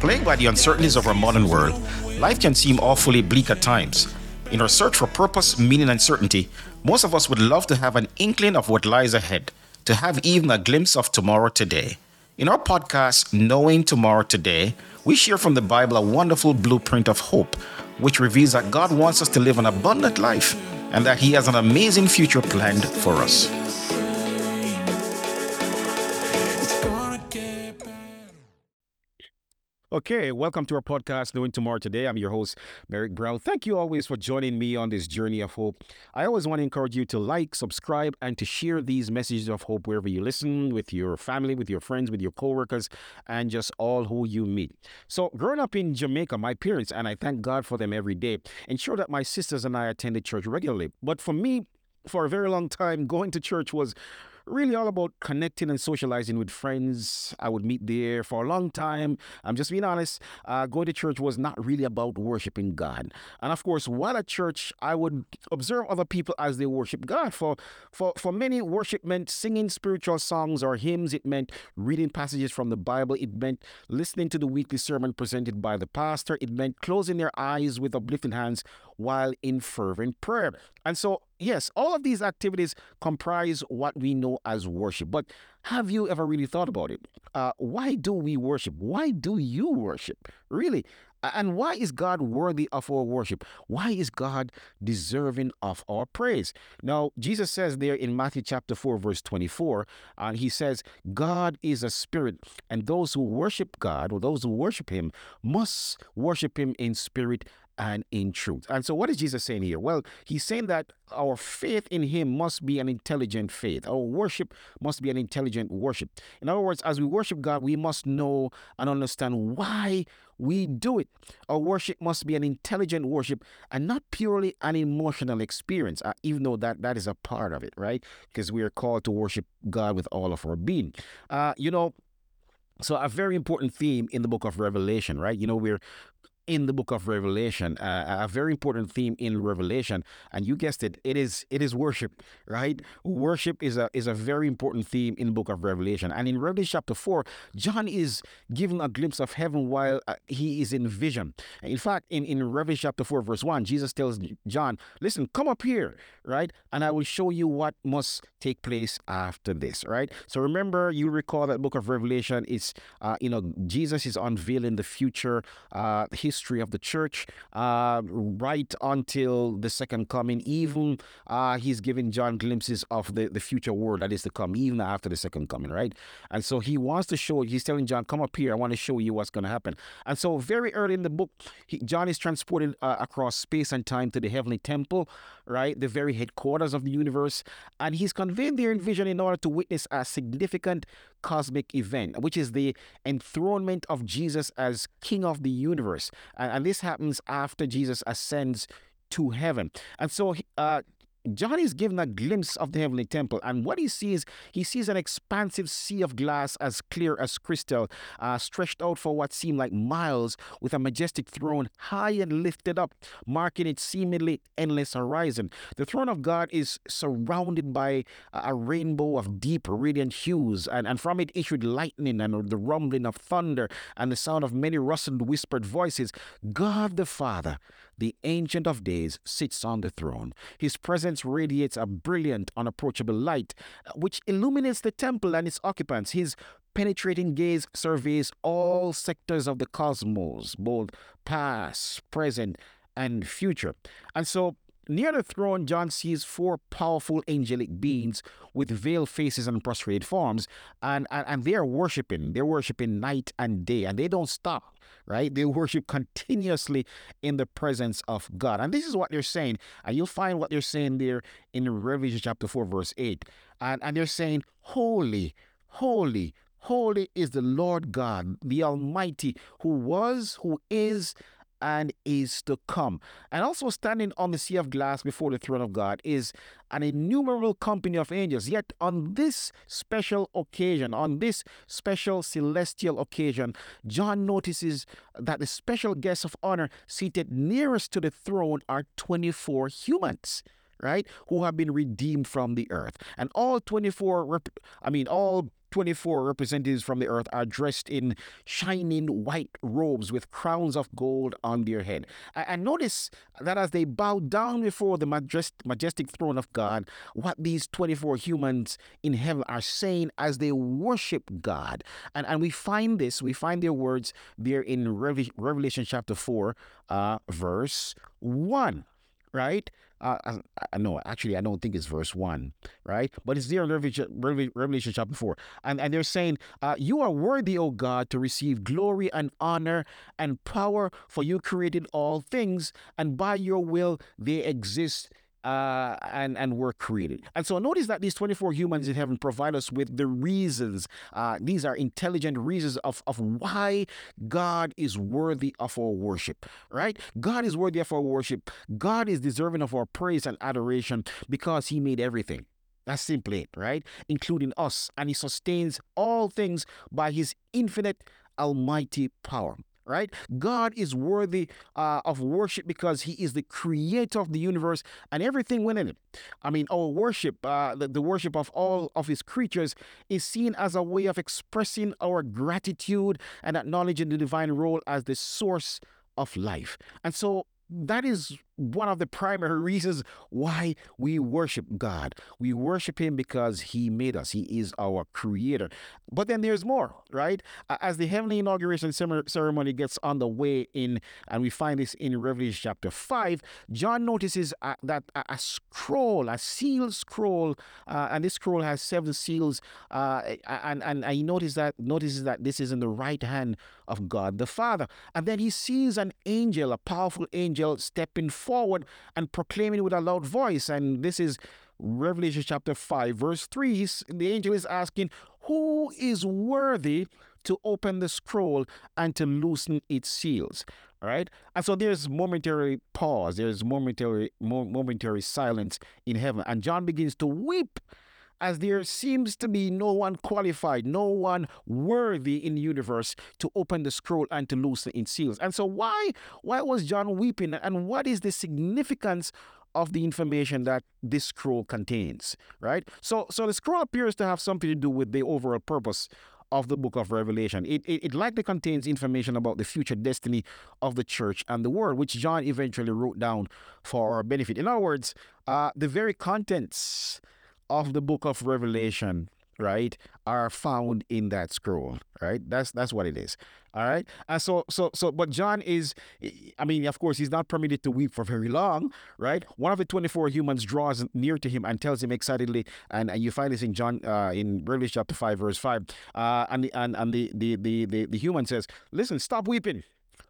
Plagued by the uncertainties of our modern world, life can seem awfully bleak at times. In our search for purpose, meaning, and certainty, most of us would love to have an inkling of what lies ahead, to have even a glimpse of tomorrow today. In our podcast, Knowing Tomorrow Today, we share from the Bible a wonderful blueprint of hope, which reveals that God wants us to live an abundant life and that He has an amazing future planned for us. Okay, welcome to our podcast, Knowing Tomorrow Today. I'm your host, Merrick Brown. Thank you always for joining me on this journey of hope. I always want to encourage you to like, subscribe, and to share these messages of hope wherever you listen, with your family, with your friends, with your coworkers, and just all who you meet. So, growing up in Jamaica, my parents, and I thank God for them every day, ensure that my sisters and I attended church regularly. But for me, for a very long time, going to church was really all about connecting and socializing with friends I would meet there for a long time. I'm just being honest, uh, going to church was not really about worshiping God. And of course, while at church, I would observe other people as they worship God. For, for, for many, worship meant singing spiritual songs or hymns, it meant reading passages from the Bible, it meant listening to the weekly sermon presented by the pastor, it meant closing their eyes with uplifted hands while in fervent prayer. And so, yes, all of these activities comprise what we know as worship. But have you ever really thought about it? Uh, why do we worship? Why do you worship? Really? And why is God worthy of our worship? Why is God deserving of our praise? Now, Jesus says there in Matthew chapter 4, verse 24, and he says, God is a spirit, and those who worship God, or those who worship him, must worship him in spirit and in truth. And so, what is Jesus saying here? Well, he's saying that our faith in him must be an intelligent faith. Our worship must be an intelligent worship. In other words, as we worship God, we must know and understand why we do it. Our worship must be an intelligent worship and not purely an emotional experience, uh, even though that, that is a part of it, right? Because we are called to worship God with all of our being. Uh, you know, so a very important theme in the book of Revelation, right? You know, we're in the book of Revelation, uh, a very important theme in Revelation, and you guessed it, it is it is worship, right? Worship is a is a very important theme in the book of Revelation, and in Revelation chapter four, John is given a glimpse of heaven while uh, he is in vision. In fact, in in Revelation chapter four, verse one, Jesus tells John, "Listen, come up here, right, and I will show you what must take place after this." Right. So remember, you recall that book of Revelation is, uh, you know, Jesus is unveiling the future. Uh, history of the church uh, right until the second coming. Even uh, he's giving John glimpses of the, the future world that is to come, even after the second coming, right? And so he wants to show, he's telling John, come up here, I want to show you what's going to happen. And so very early in the book, he, John is transported uh, across space and time to the heavenly temple, right? The very headquarters of the universe. And he's conveyed there in vision in order to witness a significant cosmic event, which is the enthronement of Jesus as King of the universe. And, this happens after Jesus ascends to heaven. And so uh, John is given a glimpse of the heavenly temple, and what he sees, he sees an expansive sea of glass as clear as crystal, uh, stretched out for what seemed like miles, with a majestic throne high and lifted up, marking its seemingly endless horizon. The throne of God is surrounded by a rainbow of deep, radiant hues, and, and from it issued lightning and the rumbling of thunder and the sound of many rustled, whispered voices. God the Father, the Ancient of Days, sits on the throne. His presence radiates a brilliant, unapproachable light, uh, which illuminates the temple and its occupants. His penetrating gaze surveys all sectors of the cosmos, both past, present, and future. And so, near the throne, John sees four powerful angelic hmm. beings with veiled faces and prostrate forms, and, and, and they are worshiping. They're worshiping night and day, and they don't stop right? They worship continuously in the presence of God. And this is what they're saying. And you'll find what they're saying there in Revelation chapter 4, verse 8. And, and they're saying, Holy, holy, holy is the Lord God, the Almighty, who was, who is, and is to come. And also standing on the sea of glass before the throne of God is an innumerable company of angels. Yet on this special occasion, on this special celestial occasion, John notices that the special guests of honor seated nearest to the throne are 24 humans right who have been redeemed from the earth and all 24 rep- i mean all 24 representatives from the earth are dressed in shining white robes with crowns of gold on their head. And notice that as they bow down before the majestic throne of God, what these 24 humans in heaven are saying as they worship God. And, and we find this, we find their words there in Revelation chapter 4, uh, verse 1, right? Uh, I, I know actually I don't think it's verse one, right? But it's there in Revelation, Revelation chapter four, and and they're saying, uh, "You are worthy, O God, to receive glory and honor and power, for you created all things, and by your will they exist." Uh, and and were created. And so notice that these 24 humans in heaven provide us with the reasons. Uh, these are intelligent reasons of, of why God is worthy of our worship, right? God is worthy of our worship. God is deserving of our praise and adoration because he made everything. That's simply it, right? Including us. And he sustains all things by his infinite almighty power right? God is worthy uh, of worship because He is the creator of the universe and everything within it. I mean, our worship, uh, the, the worship of all of His creatures, is seen as a way of expressing our gratitude and acknowledging the divine role as the source of life. And so that is one of the primary reasons why we worship God. We worship Him because He made us, He is our creator. But then there's more, right? As the heavenly inauguration ceremony gets underway in, and we find this in Revelation chapter 5, John notices uh, that a scroll, a sealed scroll, uh, and this scroll has seven seals, uh, and, and, and he notices that, notices that this is in the right hand of God the Father. And then he sees an angel, a powerful angel, stepping forward and proclaiming with a loud voice. And this is Revelation chapter 5, verse 3. The angel is asking, Who is worthy to open the scroll and to loosen its seals? All right. And so there's momentary pause, there's momentary momentary silence in heaven. And John begins to weep as there seems to be no one qualified, no one worthy in the universe to open the scroll and to loosen its seals. And so why why was John weeping and what is the significance of the information that this scroll contains, right? So so the scroll appears to have something to do with the overall purpose of the book of Revelation. It, it, it, likely contains information about the future destiny of the church and the world, which John eventually wrote down for our benefit. In other words, uh, the very contents of the book of Revelation, right, are found in that scroll, right? That's that's what it is. All right. And so so so but John is I mean, of course, he's not permitted to weep for very long, right? One of the 24 humans draws near to him and tells him excitedly, and, and you find this in John uh, in Revelation chapter 5, verse 5. Uh, and the and, and the, the, the, the, the human says, Listen, stop weeping.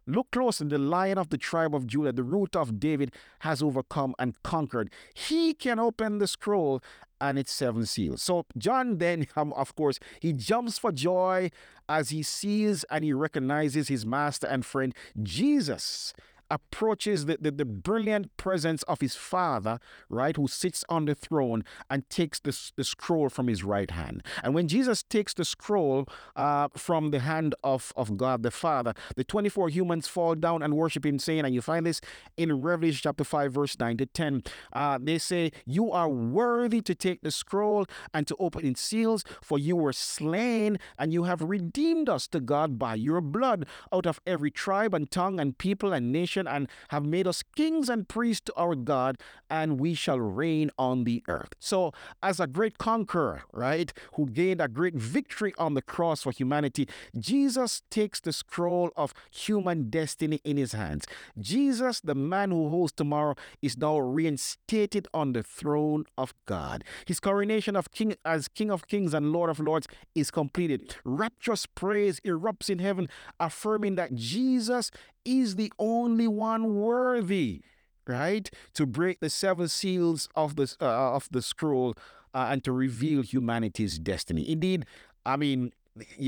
Look close, and the lion of the tribe of Judah, the root of David, has overcome and conquered. He can open the scroll and its seven seals. So John then, um, of course, he jumps for joy as he sees and he recognizes his master and friend Jesus approaches the, the, the, brilliant presence of his father, right, who sits on the throne and takes the, the scroll from his right hand. And when Jesus takes the scroll uh, from the hand of, of God the Father, the 24 humans fall down and worship him, saying, and you find this in Revelation chapter 5, verse 9 to 10. Uh, they say, You are worthy to take the scroll and to open its seals, for you were slain and you have redeemed us to God by your blood out of every tribe and tongue and people and nation and have made us kings and priests to our God, and we shall reign on the earth. So, as a great conqueror, right, who gained a great victory on the cross for humanity, Jesus takes the scroll of human destiny in his hands. Jesus, the man who holds tomorrow, is now reinstated on the throne of God. His coronation of king as King of Kings and Lord of Lords is completed. Rapturous praise erupts in heaven, affirming that Jesus is the only one worthy, right, to break the seven seals of the uh, of the scroll uh, and to reveal humanity's destiny. Indeed, I mean,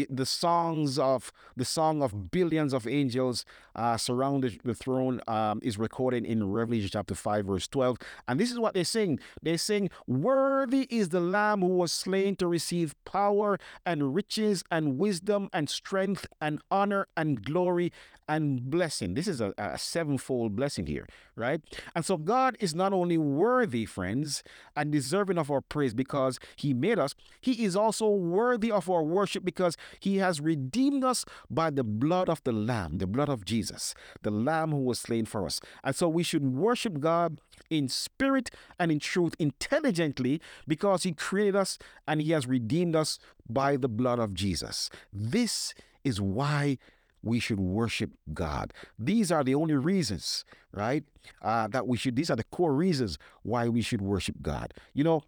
the songs of the song of billions of angels uh, surrounded the throne um, is recorded in Revelation chapter 5, verse 12. And this is what they sing. They sing, Worthy is the Lamb who was slain to receive power and riches and wisdom and strength and honor and glory and blessing. This is a, a sevenfold blessing here, right? And so God is not only worthy, friends, and deserving of our praise because He made us, He is also worthy of our worship because Because he has redeemed us by the blood of the Lamb, the blood of Jesus, the Lamb who was slain for us. And so we should worship God in spirit and in truth intelligently because He created us and He has redeemed us by the blood of Jesus. This is why we should worship God. These are the only reasons, right? Uh, that we should, these are the core reasons why we should worship God. You know,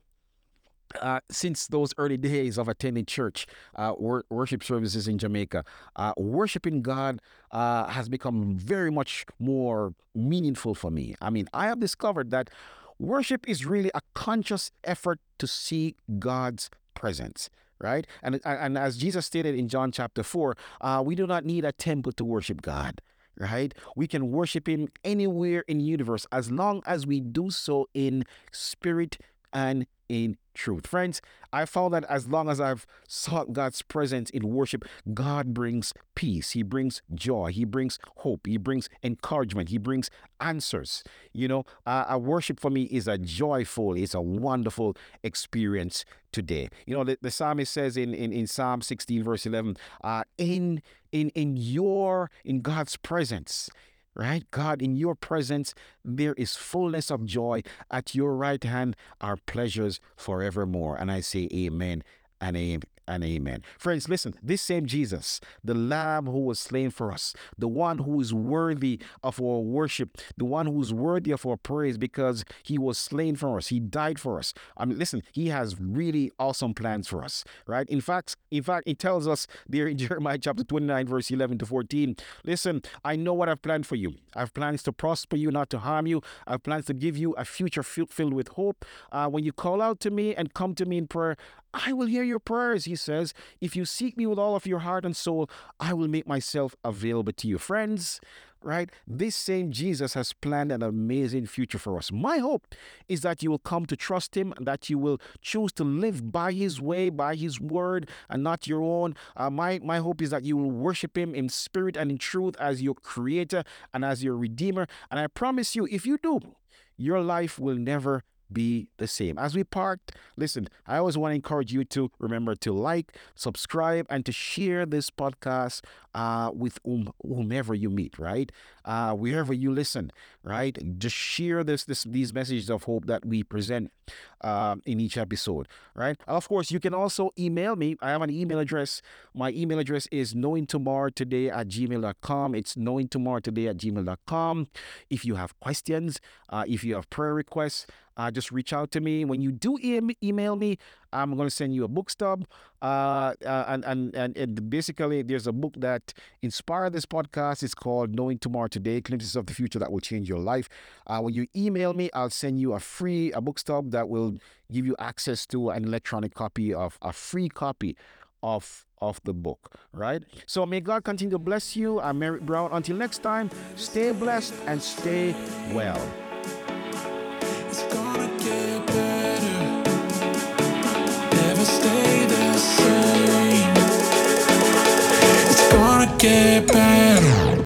uh, since those early days of attending church, uh, wor- worship services in Jamaica, uh, worshiping God uh, has become very much more meaningful for me. I mean, I have discovered that worship is really a conscious effort to seek God's presence right? And and as Jesus stated in John chapter four, uh, we do not need a temple to worship God. Right? We can worship Him anywhere in universe as long as we do so in spirit and in truth. Friends, I found that as long as I've sought God's presence in worship, God brings peace. He brings joy. He brings hope. He brings encouragement. He brings answers. You know, uh, a worship for me is a joyful, it's a wonderful experience today. You know, the, the psalmist says in, in, in Psalm 16, verse 11, uh, in, in, in your, in God's presence, right? God, in your presence, there is fullness of joy. At your right hand are pleasures forevermore. And I say, Amen and amen and amen. Friends, listen, this same Jesus, the Lamb who was slain for us, the one who is worthy of our worship, the one who is worthy of our praise because he was slain for us, he died for us. I mean, listen, he has really awesome plans for us, right? In fact, in fact, it tells us there in Jeremiah chapter 29, verse 11 to 14, listen, I know what I've planned for you. I've plans to prosper you, not to harm you. I've plans to give you a future filled with hope. Uh, when you call out to me and come to me in prayer, I will hear your prayers, he says. If you seek me with all of your heart and soul, I will make myself available to you. Friends, right? This same Jesus has planned an amazing future for us. My hope is that you will come to trust him, that you will choose to live by his way, by his word, and not your own. Uh, my, my hope is that you will worship him in spirit and in truth as your creator and as your redeemer. And I promise you, if you do, your life will never be the same. As we part, listen, I always want to encourage you to remember to like, subscribe, and to share this podcast uh, with whom, whomever you meet, right? Uh, wherever you listen, right? Just share this, this these messages of hope that we present uh, in each episode, right? Of course, you can also email me. I have an email address. My email address is knowingtomorrowtoday at gmail.com. It's knowingtomorrowtoday at gmail.com. If you have questions, uh, if you have prayer requests, uh, just reach out to me. When you do e- email me, I'm going to send you a book stub. Uh, uh, and, and, and, basically, there's a book that inspired this podcast. It's called Knowing Tomorrow Today Glimpses of the Future That Will Change Your Life. Uh, when you email me, I'll send you a free a book stub that will give you access to an electronic copy of a free copy of of the book right so may god continue to bless you i'm merrick brown until next time stay blessed and stay well get better.